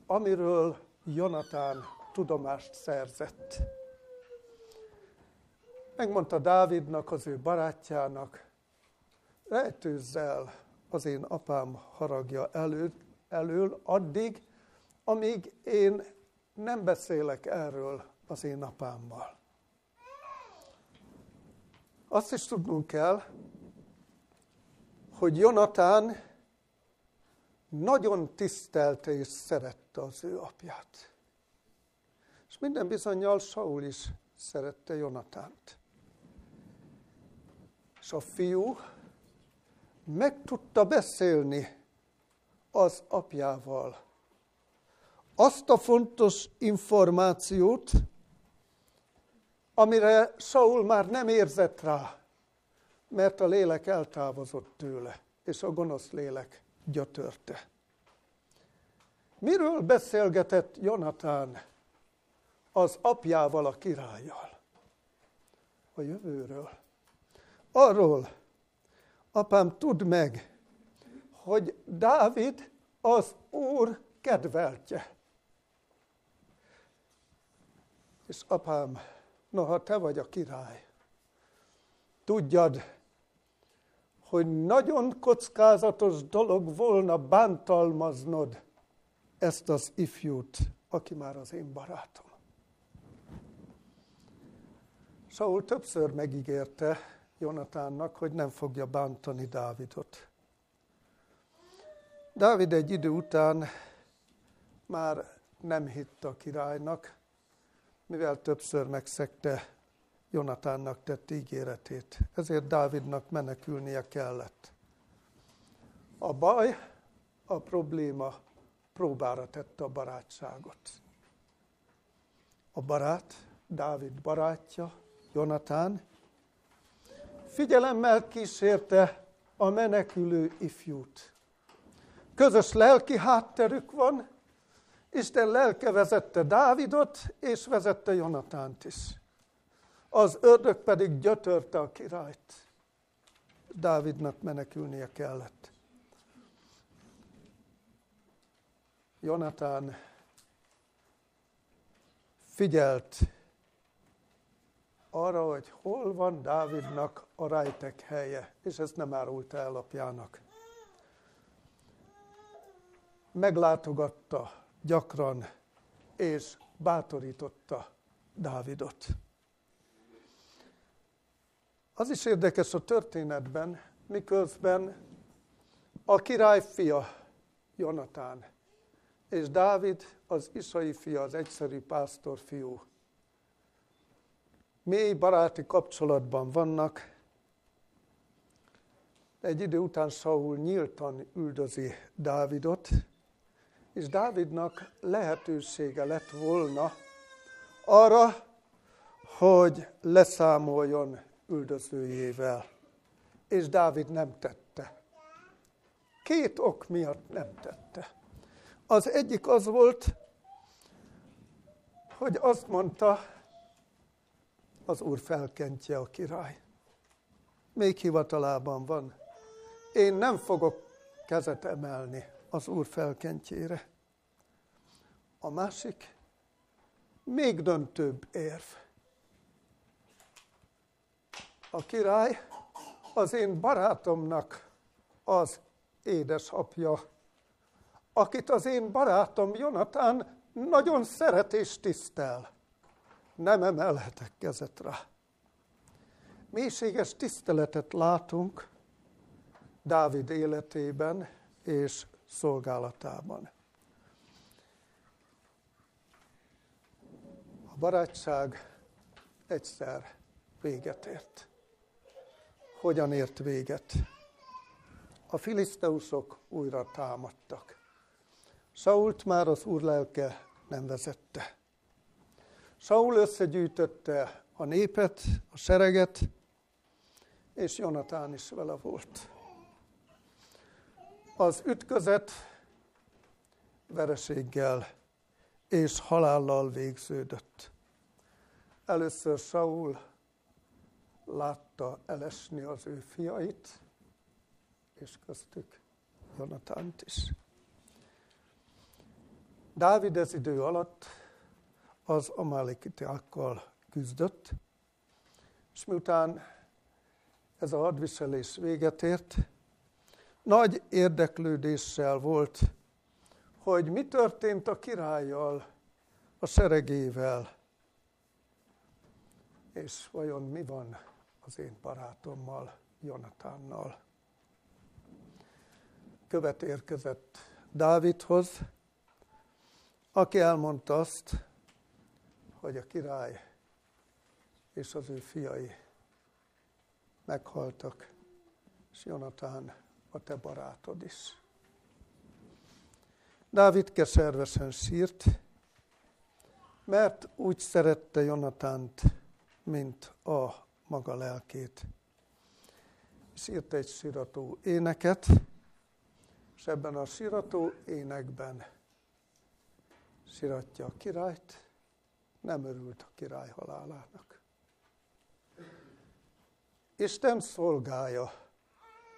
amiről Jonatán tudomást szerzett. Megmondta Dávidnak, az ő barátjának, rejtőzz el az én apám haragja elől, elől addig, amíg én nem beszélek erről az én apámmal. Azt is tudnunk kell, hogy Jonatán nagyon tisztelte és szerette az ő apját. És minden bizonyal Saul is szerette Jonatánt. És a fiú meg tudta beszélni az apjával azt a fontos információt, amire Saul már nem érzett rá, mert a lélek eltávozott tőle, és a gonosz lélek gyötörte. Miről beszélgetett Jonatán az apjával, a királlyal? A jövőről. Arról, apám, tudd meg, hogy Dávid az Úr kedveltje. És apám, noha te vagy a király, tudjad, hogy nagyon kockázatos dolog volna bántalmaznod ezt az ifjút, aki már az én barátom. Saul többször megígérte Jonatánnak, hogy nem fogja bántani Dávidot. Dávid egy idő után már nem hitt a királynak, mivel többször megszegte Jonatánnak tett ígéretét. Ezért Dávidnak menekülnie kellett. A baj, a probléma próbára tette a barátságot. A barát, Dávid barátja, Jonatán, figyelemmel kísérte a menekülő ifjút. Közös lelki hátterük van, Isten lelke vezette Dávidot, és vezette Jonatánt is. Az ördög pedig gyötörte a királyt. Dávidnak menekülnie kellett. Jonatán figyelt arra, hogy hol van Dávidnak a rejtek helye, és ezt nem árulta el apjának. Meglátogatta gyakran, és bátorította Dávidot. Az is érdekes a történetben, miközben a király fia, Jonatán, és Dávid, az Isai fia, az egyszerű pásztor fiú, mély baráti kapcsolatban vannak, egy idő után Saul nyíltan üldözi Dávidot, és Dávidnak lehetősége lett volna arra, hogy leszámoljon üldözőjével. És Dávid nem tette. Két ok miatt nem tette. Az egyik az volt, hogy azt mondta, az úr felkentje a király. Még hivatalában van. Én nem fogok kezet emelni az Úr felkentjére. A másik, még döntőbb érv. A király az én barátomnak az édesapja, akit az én barátom Jonatán nagyon szeret és tisztel. Nem emelhetek kezet rá. Mélységes tiszteletet látunk Dávid életében és szolgálatában. A barátság egyszer véget ért. Hogyan ért véget? A filiszteusok újra támadtak. Sault már az úr lelke nem vezette. Saul összegyűjtötte a népet, a sereget, és Jonatán is vele volt. Az ütközet vereséggel és halállal végződött. Először Saul látta elesni az ő fiait, és köztük Jonatánt is. Dávid ez idő alatt az amalekitiákkal küzdött, és miután ez a hadviselés véget ért, nagy érdeklődéssel volt, hogy mi történt a királlyal, a seregével, és vajon mi van az én barátommal, Jonatánnal. Követ érkezett Dávidhoz, aki elmondta azt, hogy a király és az ő fiai meghaltak, és Jonatán a te barátod is. Dávid keservesen sírt, mert úgy szerette Jonatánt, mint a maga lelkét. És egy sirató éneket, és ebben a sirató énekben siratja a királyt, nem örült a király halálának. Isten szolgája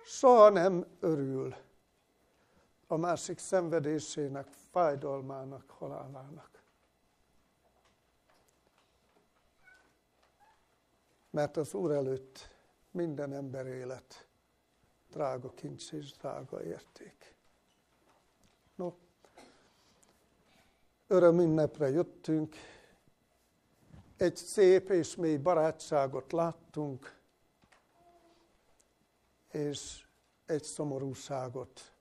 soha nem örül a másik szenvedésének, fájdalmának, halálának. Mert az Úr előtt minden ember élet drága kincs és drága érték. No, örömünnepre jöttünk, egy szép és mély barátságot láttunk, és egy szomorúságot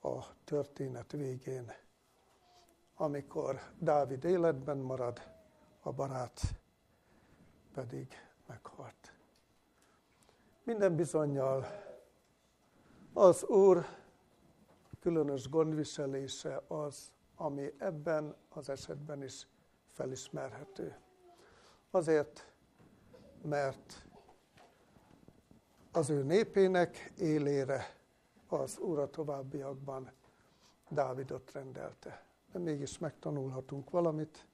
a történet végén, amikor Dávid életben marad, a barát pedig meghalt. Minden bizonyal az Úr különös gondviselése az, ami ebben az esetben is felismerhető. Azért, mert az ő népének élére az Úr a továbbiakban Dávidot rendelte. De mégis megtanulhatunk valamit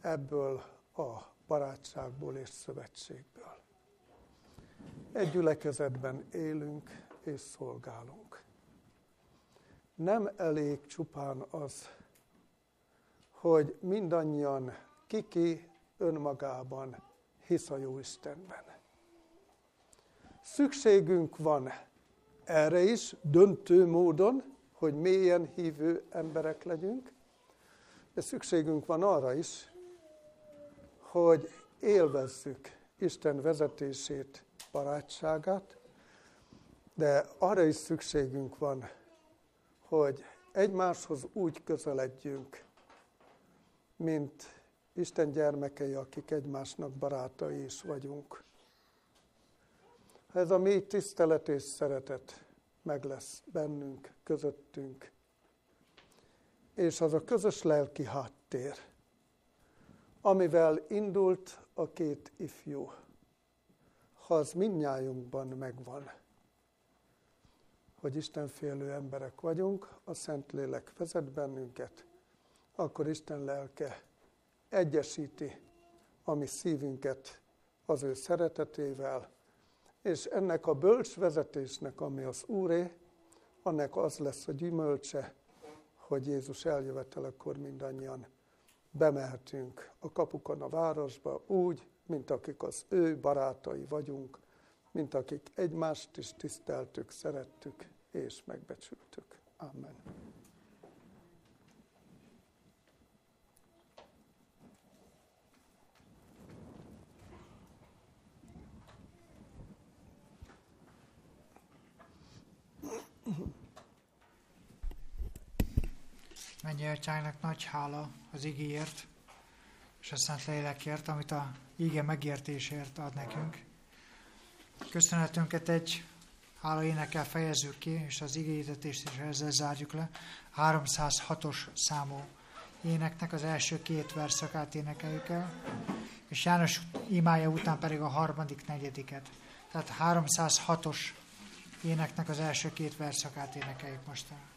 ebből a barátságból és szövetségből. Egy gyülekezetben élünk és szolgálunk. Nem elég csupán az, hogy mindannyian kiki önmagában hisz a jó Istenben. Szükségünk van erre is, döntő módon, hogy mélyen hívő emberek legyünk, de szükségünk van arra is, hogy élvezzük Isten vezetését, barátságát, de arra is szükségünk van, hogy egymáshoz úgy közeledjünk, mint Isten gyermekei, akik egymásnak barátai is vagyunk. Ez a mély tisztelet és szeretet meg lesz bennünk, közöttünk, és az a közös lelki háttér, amivel indult a két ifjú, ha az mindnyájunkban megvan, hogy Isten félő emberek vagyunk, a Szentlélek vezet bennünket, akkor Isten lelke egyesíti a mi szívünket az ő szeretetével, és ennek a bölcs vezetésnek, ami az Úré, annak az lesz a gyümölcse, hogy Jézus eljövetelekor mindannyian bemehetünk a kapukon a városba, úgy, mint akik az ő barátai vagyunk, mint akik egymást is tiszteltük, szerettük és megbecsültük. Amen. Mennyi atyának nagy hála az igéért, és a Szent Lélekért, amit a íge megértésért ad nekünk. Köszönetünket egy hála énekel fejezzük ki, és az igényítést is ezzel zárjuk le. 306-os számú éneknek az első két verszakát énekeljük el, és János imája után pedig a harmadik, negyediket. Tehát 306-os éneknek az első két verszakát énekeljük most el.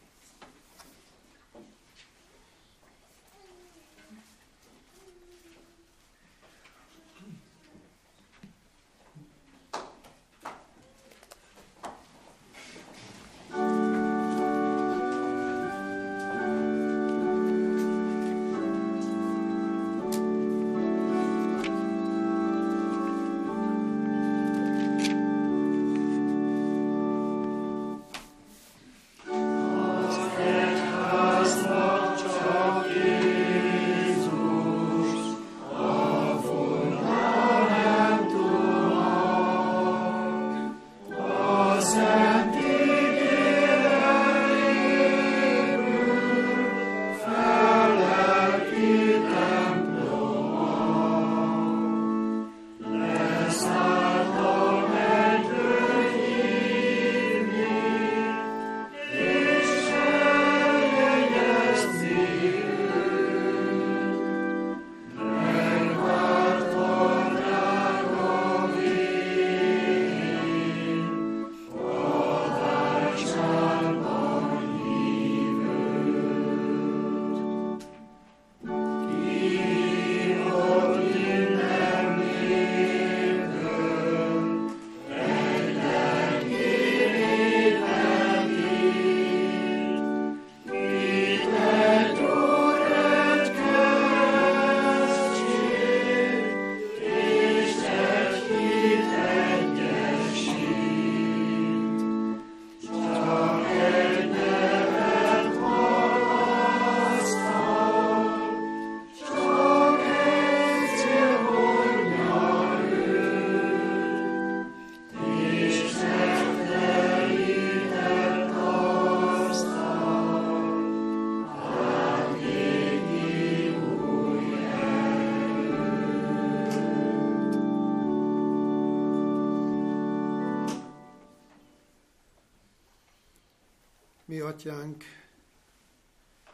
Atyánk,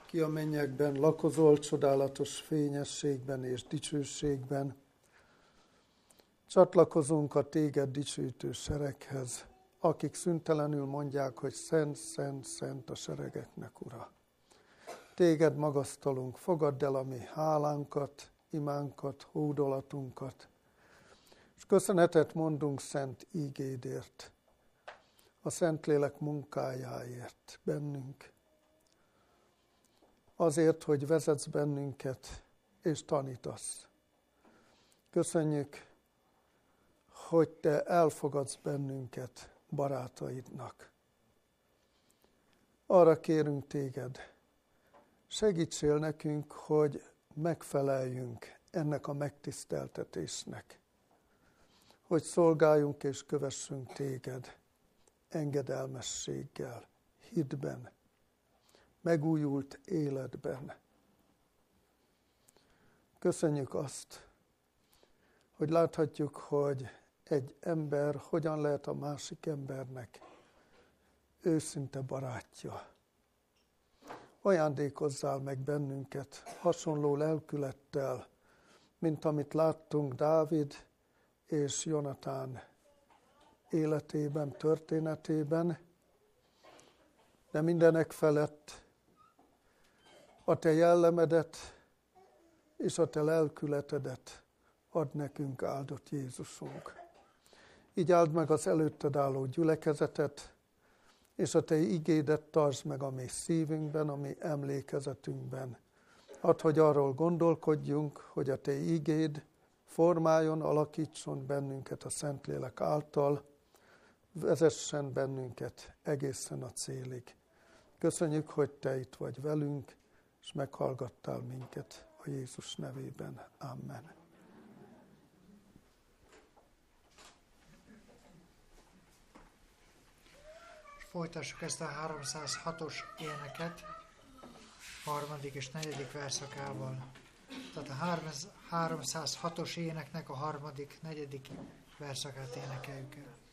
ki a mennyekben lakozol csodálatos fényességben és dicsőségben, csatlakozunk a téged dicsőítő sereghez, akik szüntelenül mondják, hogy szent, szent, szent a seregeknek, Ura. Téged magasztalunk, fogadd el a mi hálánkat, imánkat, hódolatunkat, és köszönetet mondunk szent ígédért, a Szentlélek munkájáért bennünk. Azért, hogy vezetsz bennünket és tanítasz. Köszönjük, hogy te elfogadsz bennünket barátaidnak. Arra kérünk téged, segítsél nekünk, hogy megfeleljünk ennek a megtiszteltetésnek, hogy szolgáljunk és kövessünk téged engedelmességgel, hitben, megújult életben. Köszönjük azt, hogy láthatjuk, hogy egy ember hogyan lehet a másik embernek őszinte barátja. Ajándékozzál meg bennünket hasonló lelkülettel, mint amit láttunk Dávid és Jonatán életében, történetében, de mindenek felett a te jellemedet és a te lelkületedet ad nekünk áldott Jézusunk. Így áld meg az előtted álló gyülekezetet, és a Te igédet tartsd meg a mi szívünkben, a mi emlékezetünkben. Add, hogy arról gondolkodjunk, hogy a Te igéd formáljon, alakítson bennünket a Szentlélek által, vezessen bennünket egészen a célig. Köszönjük, hogy Te itt vagy velünk, és meghallgattál minket a Jézus nevében. Amen. Folytassuk ezt a 306-os éneket, harmadik és negyedik verszakával. Tehát a 306-os éneknek a harmadik, negyedik verszakát énekeljük el.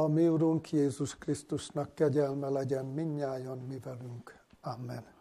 A mi Urunk Jézus Krisztusnak kegyelme legyen minnyájan mi velünk. Amen.